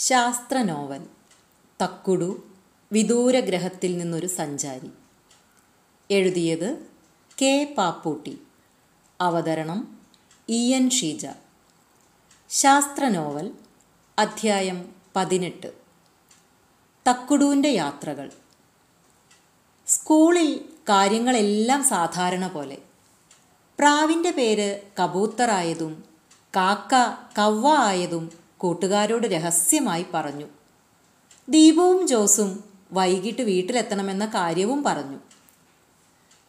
ശാസ്ത്ര നോവൽ തക്കുടു വിദൂരഗ്രഹത്തിൽ നിന്നൊരു സഞ്ചാരി. എഴുതിയത് കെ പാപ്പൂട്ടി. അവതരണം ഇ എൻ ഷീജ. ശാസ്ത്ര നോവൽ അധ്യായം പതിനെട്ട്. തക്കുടുവിന്റെ യാത്രകൾ. സ്കൂളിൽ കാര്യങ്ങളെല്ലാം സാധാരണ പോലെ. പ്രാവിന്റെ പേര് കബൂത്തറായതും കാക്ക കവ്വ ആയതും കൂട്ടുകാരോട് രഹസ്യമായി പറഞ്ഞു. ദീപവും ജോസും വൈകിട്ട് വീട്ടിലെത്തണമെന്ന കാര്യവും പറഞ്ഞു.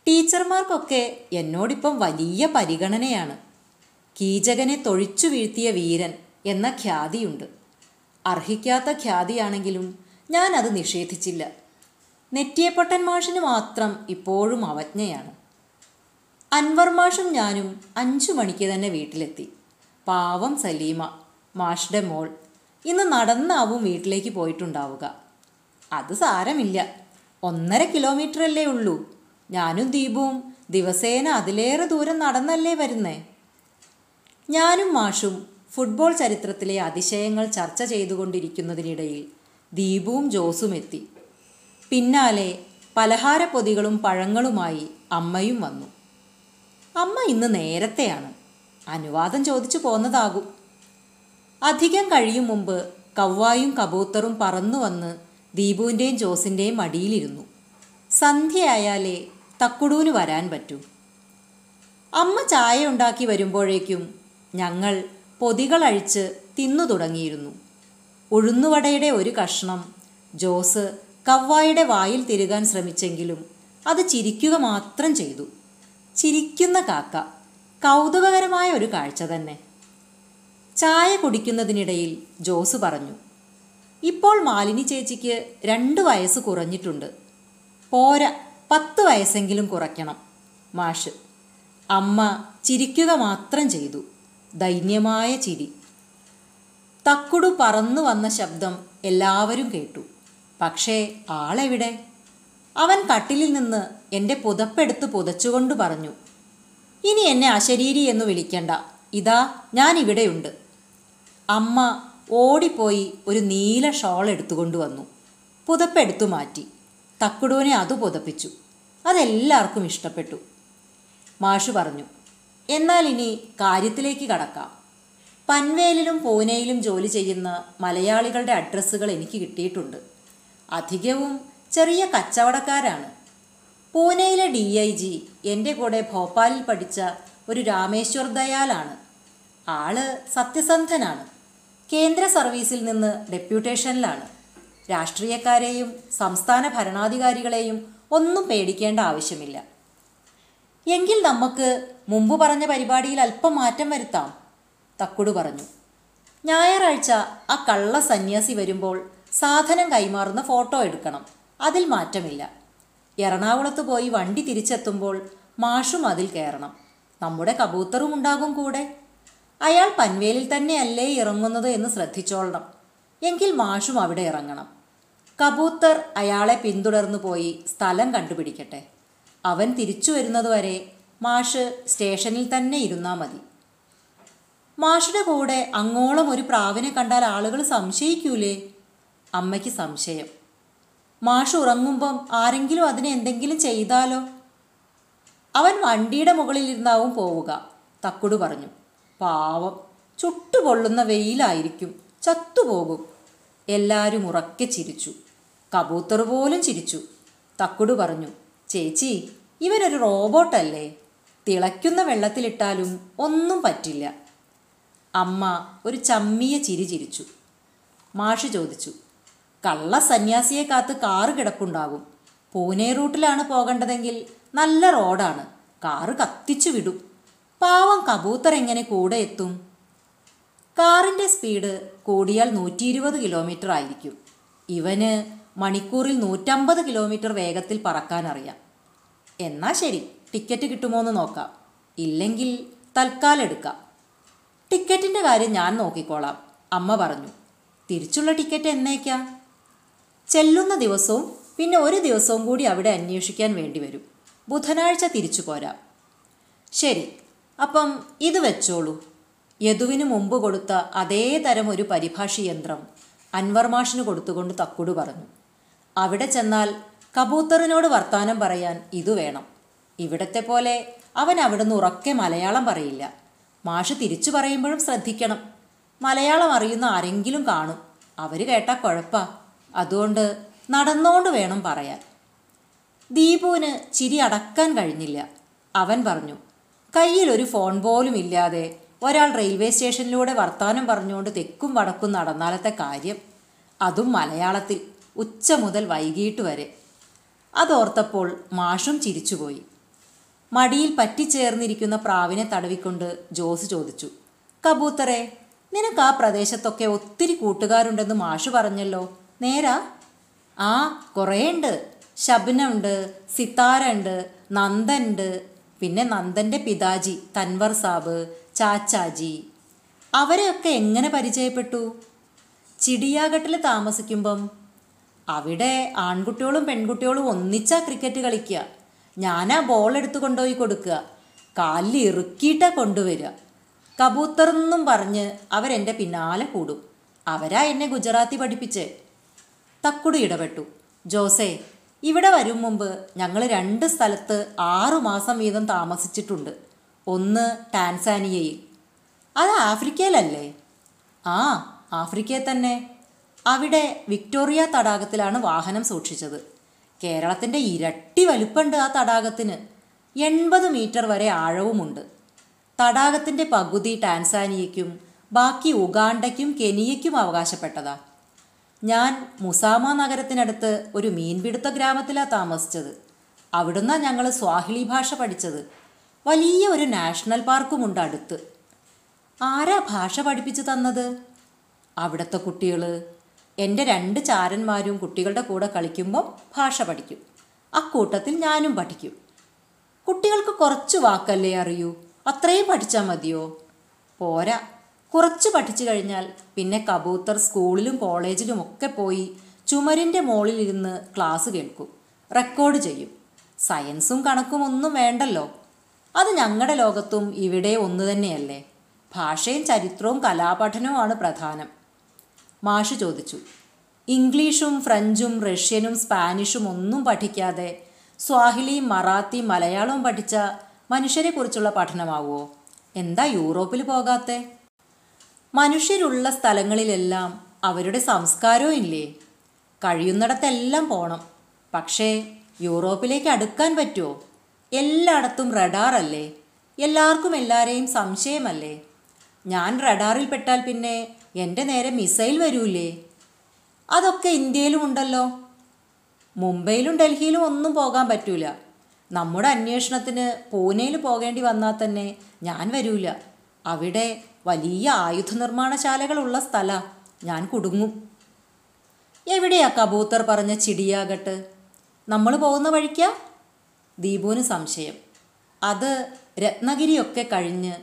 ടീച്ചർമാർക്കൊക്കെ എന്നോടിപ്പം വലിയ പരിഗണനയാണ്. കീചകനെ തൊഴിച്ചു വീഴ്ത്തിയ വീരൻ എന്ന ഖ്യാതിയുണ്ട്. അർഹിക്കാത്ത ഖ്യാതിയാണെങ്കിലും ഞാൻ അത് നിഷേധിച്ചില്ല. നെറ്റിയപ്പൊട്ടൻ മാഷിന് മാത്രം ഇപ്പോഴും അവജ്ഞയാണ്. അൻവർ മാഷും ഞാനും അഞ്ചു മണിക്ക് തന്നെ വീട്ടിലെത്തി. പാവം സലീമ. മാഷ്ടെ മോൾ. ഇന്ന് നടന്നാവും വീട്ടിലേക്ക് പോയിട്ടുണ്ടാവുക. അത് സാരമില്ല. ഒന്നര കിലോമീറ്റർ അല്ലേ ഉള്ളൂ. ഞാനും ദീപവും ദിവസേന അതിലേറെ ദൂരം നടന്നല്ലേ വരുന്നേ? ഞാനും മാഷും ഫുട്ബോൾ ചരിത്രത്തിലെ അതിശയങ്ങൾ ചർച്ച ചെയ്തുകൊണ്ടിരിക്കുന്നതിനിടയിൽ ദീപുവും ജോസും എത്തി. പിന്നാലെ പലഹാരപ്പൊതികളും പഴങ്ങളുമായി അമ്മയും വന്നു. അമ്മ ഇന്ന് നേരത്തെയാണ്. അനുവാദം ചോദിച്ചു പോന്നതാകും. അധികം കഴിയും മുമ്പ് കവ്വായും കബൂത്തറും പറന്നു വന്ന് ദീപുവിന്റെയും ജോസിന്റെയും മടിയിലിരുന്നു. സന്ധ്യയായാലേ തക്കുടൂന് വരാൻ പറ്റൂ. അമ്മ ചായ ഉണ്ടാക്കി വരുമ്പോഴേക്കും ഞങ്ങൾ പൊതികളഴിച്ച് തിന്നു തുടങ്ങിയിരുന്നു. ഉഴുന്നുവടയുടെ ഒരു കഷ്ണം ജോസ് കവ്വായുടെ വായിൽ തിരുകാൻ ശ്രമിച്ചെങ്കിലും അത് ചിരിക്കുക മാത്രം ചെയ്തു. ചിരിക്കുന്ന കാക്ക കൗതുകകരമായ ഒരു കാഴ്ച തന്നെ. ചായ കുടിക്കുന്നതിനിടയിൽ ജോസ് പറഞ്ഞു ഇപ്പോൾ മാലിനി ചേച്ചിക്ക് രണ്ട് വയസ്സ് കുറഞ്ഞിട്ടുണ്ട്. പോരാ പത്ത് വയസ്സെങ്കിലും കുറയ്ക്കണം മാഷ്. അമ്മ ചിരിക്കുക മാത്രം ചെയ്തു ദൈന്യമായ ചിരി. തക്കുടു പറന്നു വന്ന ശബ്ദം എല്ലാവരും കേട്ടു. പക്ഷേ ആളെവിടെ? അവൻ കട്ടിലിൽ നിന്ന് എന്റെ പുതപ്പെടുത്ത് പുതച്ചുകൊണ്ട് പറഞ്ഞു ഇനി എന്നെ അശരീരി എന്ന് വിളിക്കണ്ട. ഇതാ ഞാൻ ഇവിടെയുണ്ട് അമ്മ ഓടിപ്പോയി ഒരു നീല ഷോൾ എടുത്തുകൊണ്ട് വന്നു. പുതപ്പെടുത്തു മാറ്റി. തക്കുടുവിനെ അത് പുതപ്പിച്ചു. അതെല്ലാവർക്കും ഇഷ്ടപ്പെട്ടു. മാഷു പറഞ്ഞു എന്നാൽ ഇനി കാര്യത്തിലേക്ക് കടക്കാം. പൻവേലിലും പൂനെയിലും ജോലി ചെയ്യുന്ന മലയാളികളുടെ അഡ്രസ്സുകൾ എനിക്ക് കിട്ടിയിട്ടുണ്ട്. അധികവും ചെറിയ കച്ചവടക്കാരാണ്. പൂനെയിലെ ഡി ഐ ജി എന്റെ കൂടെ ഭോപ്പാലിൽ പഠിച്ച ഒരു രാമേശ്വർ ദയാലാണ്. ആൾ സത്യസന്ധനാണ്. കേന്ദ്ര സർവീസിൽ നിന്ന് ഡെപ്യൂട്ടേഷനിലാണ് രാഷ്ട്രീയക്കാരെയും സംസ്ഥാന ഭരണാധികാരികളെയും ഒന്നും പേടിക്കേണ്ട ആവശ്യമില്ല. എങ്കിൽ നമുക്ക് മുമ്പ് പറഞ്ഞ പരിപാടിയിൽ അല്പം മാറ്റം വരുത്താം തക്കുടു പറഞ്ഞു. ഞായറാഴ്ച ആ കള്ള സന്യാസി വരുമ്പോൾ സാധനം കൈമാറുന്ന ഫോട്ടോ എടുക്കണം അതിൽ മാറ്റമില്ല. എറണാകുളത്ത് പോയി വണ്ടി തിരിച്ചെത്തുമ്പോൾ മാഷും അതിൽ കയറണം. നമ്മുടെ കബൂത്തറും ഉണ്ടാകും കൂടെ. അയാൾ പൻവേലിൽ തന്നെയല്ലേ ഇറങ്ങുന്നത് എന്ന് ശ്രദ്ധിച്ചോളണം. എങ്കിൽ മാഷും അവിടെ ഇറങ്ങണം. കബൂത്തർ അയാളെ പിന്തുടർന്നു പോയി സ്ഥലം കണ്ടുപിടിക്കട്ടെ. അവൻ തിരിച്ചു വരുന്നതുവരെ മാഷ് സ്റ്റേഷനിൽ തന്നെ ഇരുന്നാൽ മതി. മാഷുടെ കൂടെ അങ്ങോളം ഒരു പ്രാവിനെ കണ്ടാൽ ആളുകൾ സംശയിക്കൂലേ? അമ്മയ്ക്ക് സംശയം. മാഷ് ഉറങ്ങുമ്പം ആരെങ്കിലും അതിനെ എന്തെങ്കിലും ചെയ്താലോ? അവൻ വണ്ടിയുടെ മുകളിൽ ഇരുന്നാവും പോവുക തക്കുടു പറഞ്ഞു. പാവം. ചുട്ടുപൊള്ളുന്ന വെയിലായിരിക്കും. ചത്തുപോകും. എല്ലാവരും ഉറക്കെ ചിരിച്ചു. കബൂത്തർ പോലും ചിരിച്ചു. തക്കുടു പറഞ്ഞു ചേച്ചി ഇവനൊരു റോബോട്ടല്ലേ? തിളയ്ക്കുന്ന വെള്ളത്തിലിട്ടാലും ഒന്നും പറ്റില്ല. അമ്മ ഒരു ചമ്മിയ ചിരി ചിരിച്ചു. മാഷ് ചോദിച്ചു കള്ള സന്യാസിയെ കാത്ത് കാറ് കിടപ്പുണ്ടാകും പൂനെ റൂട്ടിലാണ് പോകേണ്ടതെങ്കിൽ നല്ല റോഡാണ്. കാറ് കത്തിച്ചു വിടും. പാവം കബൂത്തർ എങ്ങനെ കൂടെ എത്തും? കാറിന്റെ സ്പീഡ് കൂടിയാൽ നൂറ്റി ഇരുപത് കിലോമീറ്റർ ആയിരിക്കും. ഇവന് മണിക്കൂറിൽ നൂറ്റമ്പത് കിലോമീറ്റർ വേഗത്തിൽ പറക്കാനറിയാം എന്നാൽ ശരി ടിക്കറ്റ് കിട്ടുമോ എന്ന് നോക്കാം. ഇല്ലെങ്കിൽ തൽക്കാലം എടുക്കാം. ടിക്കറ്റിന്റെ കാര്യം ഞാൻ നോക്കിക്കോളാം അമ്മ പറഞ്ഞു. തിരിച്ചുള്ള ടിക്കറ്റ് എന്നേക്കാ? ചെല്ലുന്ന ദിവസവും പിന്നെ ഒരു ദിവസവും കൂടി അവിടെ അന്വേഷിക്കാൻ വേണ്ടി വരും. ബുധനാഴ്ച തിരിച്ചു പോരാം. ശരി അപ്പം ഇത് വെച്ചോളൂ. യദുവിന് മുമ്പ് കൊടുത്ത അതേ തരം ഒരു പരിഭാഷി യന്ത്രം മാഷിന് കൊടുത്തുകൊണ്ട് തക്കുടു പറഞ്ഞു. അവിടെ ചെന്നാൽ കബൂത്തറിനോട് വർത്താനം പറയാൻ ഇതു വേണം. ഇവിടത്തെ പോലെ അവൻ അവിടുന്ന് ഉറക്കെ മലയാളം പറയില്ല. മാഷ് തിരിച്ചു പറയുമ്പോഴും ശ്രദ്ധിക്കണം. മലയാളം അറിയുന്ന ആരെങ്കിലും കാണും. അവർ കേട്ടാൽ കുഴപ്പാ. അതുകൊണ്ട് നടന്നോണ്ട് വേണം പറയാൻ. ദീപുവിന് ചിരി അടക്കാൻ കഴിഞ്ഞില്ല. അവൻ പറഞ്ഞു കയ്യിൽ ഒരു ഫോൺ പോലും ഇല്ലാതെ ഒരാൾ റെയിൽവേ സ്റ്റേഷനിലൂടെ വർത്താനം പറഞ്ഞുകൊണ്ട് തെക്കും വടക്കും നടന്നാലത്തെ കാര്യം അതും മലയാളത്തിൽ ഉച്ച മുതൽ വൈകിട്ട് വരെ. അതോർത്തപ്പോൾ മാഷും ചിരിച്ചുപോയി. മടിയിൽ പറ്റിച്ചേർന്നിരിക്കുന്ന പ്രാവിനെ തടവിക്കൊണ്ട് ജോസ് ചോദിച്ചു കബൂത്തറെ നിനക്ക് ആ പ്രദേശത്തൊക്കെ ഒത്തിരി കൂട്ടുകാരുണ്ടെന്ന് മാഷ് പറഞ്ഞല്ലോ. നേരാ? ആ കുറേ ഉണ്ട് ഉണ്ട് സിത്താര ഉണ്ട് നന്ദനുണ്ട് പിന്നെ നന്ദന്റെ പിതാജി തൻവർ സാബ് ചാച്ചാജി. അവരെയൊക്കെ എങ്ങനെ പരിചയപ്പെട്ടു? ചിടിയാഘട്ടിൽ താമസിക്കുമ്പം. അവിടെ ആൺകുട്ടികളും പെൺകുട്ടികളും ഒന്നിച്ചാ ക്രിക്കറ്റ് കളിക്കുക ഞാനാ ബോൾ എടുത്ത് കൊണ്ടുപോയി കൊടുക്കുക കാലിൽ ഇറുക്കിയിട്ടാ കൊണ്ടുവരിക. കബൂത്തറെന്നും പറഞ്ഞ് അവരെന്റെ പിന്നാലെ കൂടും. അവരാ എന്നെ ഗുജറാത്തി പഠിപ്പിച്ചേ. തക്കുടു ഇടപെട്ടു. ജോസേ ഇവിടെ വരും മുമ്പ് ഞങ്ങൾ രണ്ട് സ്ഥലത്ത് ആറുമാസം വീതം താമസിച്ചിട്ടുണ്ട്. ഒന്ന് ടാൻസാനിയയിൽ. അത് ആഫ്രിക്കയിലല്ലേ? ആ ആഫ്രിക്കയിൽ തന്നെ. അവിടെ വിക്ടോറിയ തടാകത്തിലാണ് വാഹനം സൂക്ഷിച്ചത്. കേരളത്തിന്റെ ഇരട്ടി വലുപ്പമുണ്ട് ആ തടാകത്തിന്. എൺപത് മീറ്റർ വരെ ആഴവുമുണ്ട്. തടാകത്തിന്റെ പകുതി ടാൻസാനിയയ്ക്കും ബാക്കി ഉഗാണ്ടയ്ക്കും കെനിയയ്ക്കും അവകാശപ്പെട്ടതാ. ഞാൻ മുസാമ നഗരത്തിനടുത്ത് ഒരു മീൻപിടുത്ത ഗ്രാമത്തിലാണ് താമസിച്ചത്. അവിടുന്ന് ഞങ്ങൾ സ്വാഹിലി ഭാഷ പഠിച്ചത്. വലിയ ഒരു നാഷണൽ പാർക്കുമുണ്ട് അടുത്ത്. ആരാ ഭാഷ പഠിപ്പിച്ചു തന്നത്? അവിടുത്തെ കുട്ടികൾ എന്റെ രണ്ട് ചാരന്മാരും കുട്ടികളുടെ കൂടെ കളിക്കുമ്പം ഭാഷ പഠിക്കും. അക്കൂട്ടത്തിൽ ഞാനും പഠിക്കും. കുട്ടികൾക്ക് കുറച്ച് വാക്കല്ലേ അറിയൂ? അത്രയും പഠിച്ചാൽ മതിയോ? പോരാ. കുറച്ച് പഠിച്ചു കഴിഞ്ഞാൽ പിന്നെ കബൂത്തർ സ്കൂളിലും കോളേജിലും ഒക്കെ പോയി ചുമരിന്റെ മുകളിലിരുന്ന് ക്ലാസ് കേൾക്കും റെക്കോർഡ് ചെയ്യും. സയൻസും കണക്കും ഒന്നും വേണ്ടല്ലോ. അത് ഞങ്ങളുടെ ലോകത്തും ഇവിടെ ഒന്നു തന്നെയല്ലേ. ഭാഷയും ചരിത്രവും കലാപഠനവുമാണ് പ്രധാനം. മാഷ് ചോദിച്ചു ഇംഗ്ലീഷും ഫ്രഞ്ചും റഷ്യനും സ്പാനിഷും ഒന്നും പഠിക്കാതെ സ്വാഹിലി മറാത്തി മലയാളവും പഠിച്ച മനുഷ്യരെക്കുറിച്ചുള്ള പഠനമാവുമോ എന്താ യൂറോപ്പിൽ പോകാത്തെ? മനുഷ്യരുള്ള സ്ഥലങ്ങളിലെല്ലാം അവരുടെ സംസ്കാരവും ഇല്ലേ? കഴിയുന്നിടത്തെല്ലാം പോണം. പക്ഷേ യൂറോപ്പിലേക്ക് അടുക്കാൻ പറ്റുമോ എല്ലായിടത്തും റഡാറല്ലേ എല്ലാവർക്കും എല്ലാവരെയും സംശയമല്ലേ? ഞാൻ റഡാറിൽ പെട്ടാൽ പിന്നെ എന്റെ നേരെ മിസൈൽ വരൂലേ? അതൊക്കെ ഇന്ത്യയിലും ഉണ്ടല്ലോ. മുംബൈയിലും ഡൽഹിയിലും ഒന്നും പോകാൻ പറ്റൂല. നമ്മുടെ അന്വേഷണത്തിന് പൂനെയിൽ പോകേണ്ടി വന്നാൽ തന്നെ ഞാൻ വരൂല. അവിടെ വലിയ ആയുധ നിർമ്മാണശാലകളുള്ള സ്ഥല. ഞാൻ കുടുങ്ങും. എവിടെയാ കബൂത്തർ പറഞ്ഞ ചിടിയാകട്ട്? നമ്മൾ പോകുന്ന വഴിക്കാ? ദീപുവിന് സംശയം. അത് രത്നഗിരിയൊക്കെ കഴിഞ്ഞ്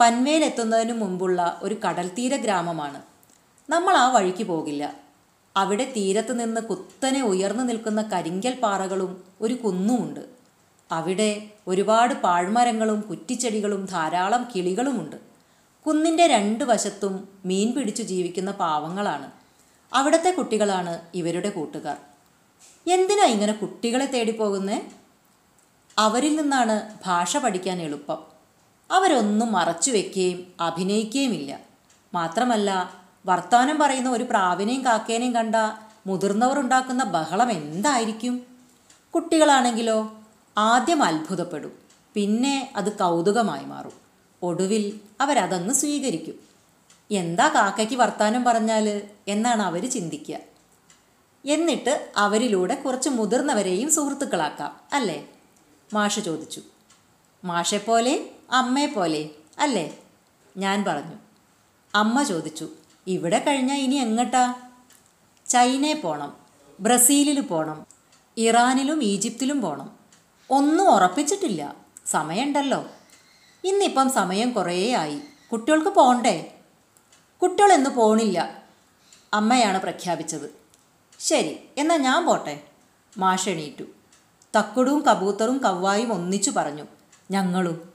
പൻവേലെത്തുന്നതിന് മുമ്പുള്ള ഒരു കടൽത്തീര ഗ്രാമമാണ്. നമ്മൾ ആ വഴിക്ക് പോകില്ല. അവിടെ തീരത്ത് നിന്ന് കുത്തനെ ഉയർന്നു നിൽക്കുന്ന കരിങ്കൽ പാറകളും ഒരു കുന്നുമുണ്ട്. അവിടെ ഒരുപാട് പാഴ്മരങ്ങളും കുറ്റിച്ചെടികളും ധാരാളം കിളികളുമുണ്ട്. കുന്നിന്റെ രണ്ട് വശത്തും മീൻ പിടിച്ചു ജീവിക്കുന്ന പാവങ്ങളാണ്. അവിടുത്തെ കുട്ടികളാണ് ഇവരുടെ കൂട്ടുകാർ. എന്തിനാ ഇങ്ങനെ കുട്ടികളെ തേടി തേടിപ്പോകുന്നേ? അവരിൽ നിന്നാണ് ഭാഷ പഠിക്കാൻ എളുപ്പം. അവരൊന്നും മറച്ചു വെക്കുകയും അഭിനയിക്കുകയുമില്ല മാത്രമല്ല വർത്താനം പറയുന്ന ഒരു പ്രാവിനെയും കാക്കേനെയും കണ്ട മുതിർന്നവർ ഉണ്ടാക്കുന്ന ബഹളം എന്തായിരിക്കും? കുട്ടികളാണെങ്കിലോ ആദ്യം അത്ഭുതപ്പെടും പിന്നെ അത് കൗതുകമായി മാറും. ഒടുവിൽ അവരതങ്ങ് സ്വീകരിക്കും. എന്താ കാക്കയ്ക്ക് വർത്താനം പറഞ്ഞാൽ എന്നാണ് അവർ ചിന്തിക്കുക. എന്നിട്ട് അവരിലൂടെ കുറച്ച് മുതിർന്നവരെയും സുഹൃത്തുക്കളാക്കാം അല്ലേ? മാഷ ചോദിച്ചു. മാഷെപ്പോലെ അമ്മയെപ്പോലെ അല്ലേ? ഞാൻ പറഞ്ഞു. അമ്മ ചോദിച്ചു. ഇവിടെ കഴിഞ്ഞാൽ ഇനി എങ്ങട്ടാ? ചൈനയിൽ പോണം ബ്രസീലിൽ പോണം ഇറാനിലും ഈജിപ്തിലും പോണം. ഒന്നും ഉറപ്പിച്ചിട്ടില്ല. സമയമുണ്ടല്ലോ. ഇന്നിപ്പം സമയം കുറേ ആയി. കുട്ടികൾക്ക് പോണ്ടേ? കുട്ടികളെന്ന് പോണില്ല. അമ്മയാണ് പ്രഖ്യാപിച്ചത്. ശരി എന്നാൽ ഞാൻ പോട്ടെ. മാഷെണീറ്റു. തക്കുടും കബൂത്തറും കവ്വായും ഒന്നിച്ചു പറഞ്ഞു. ഞങ്ങളും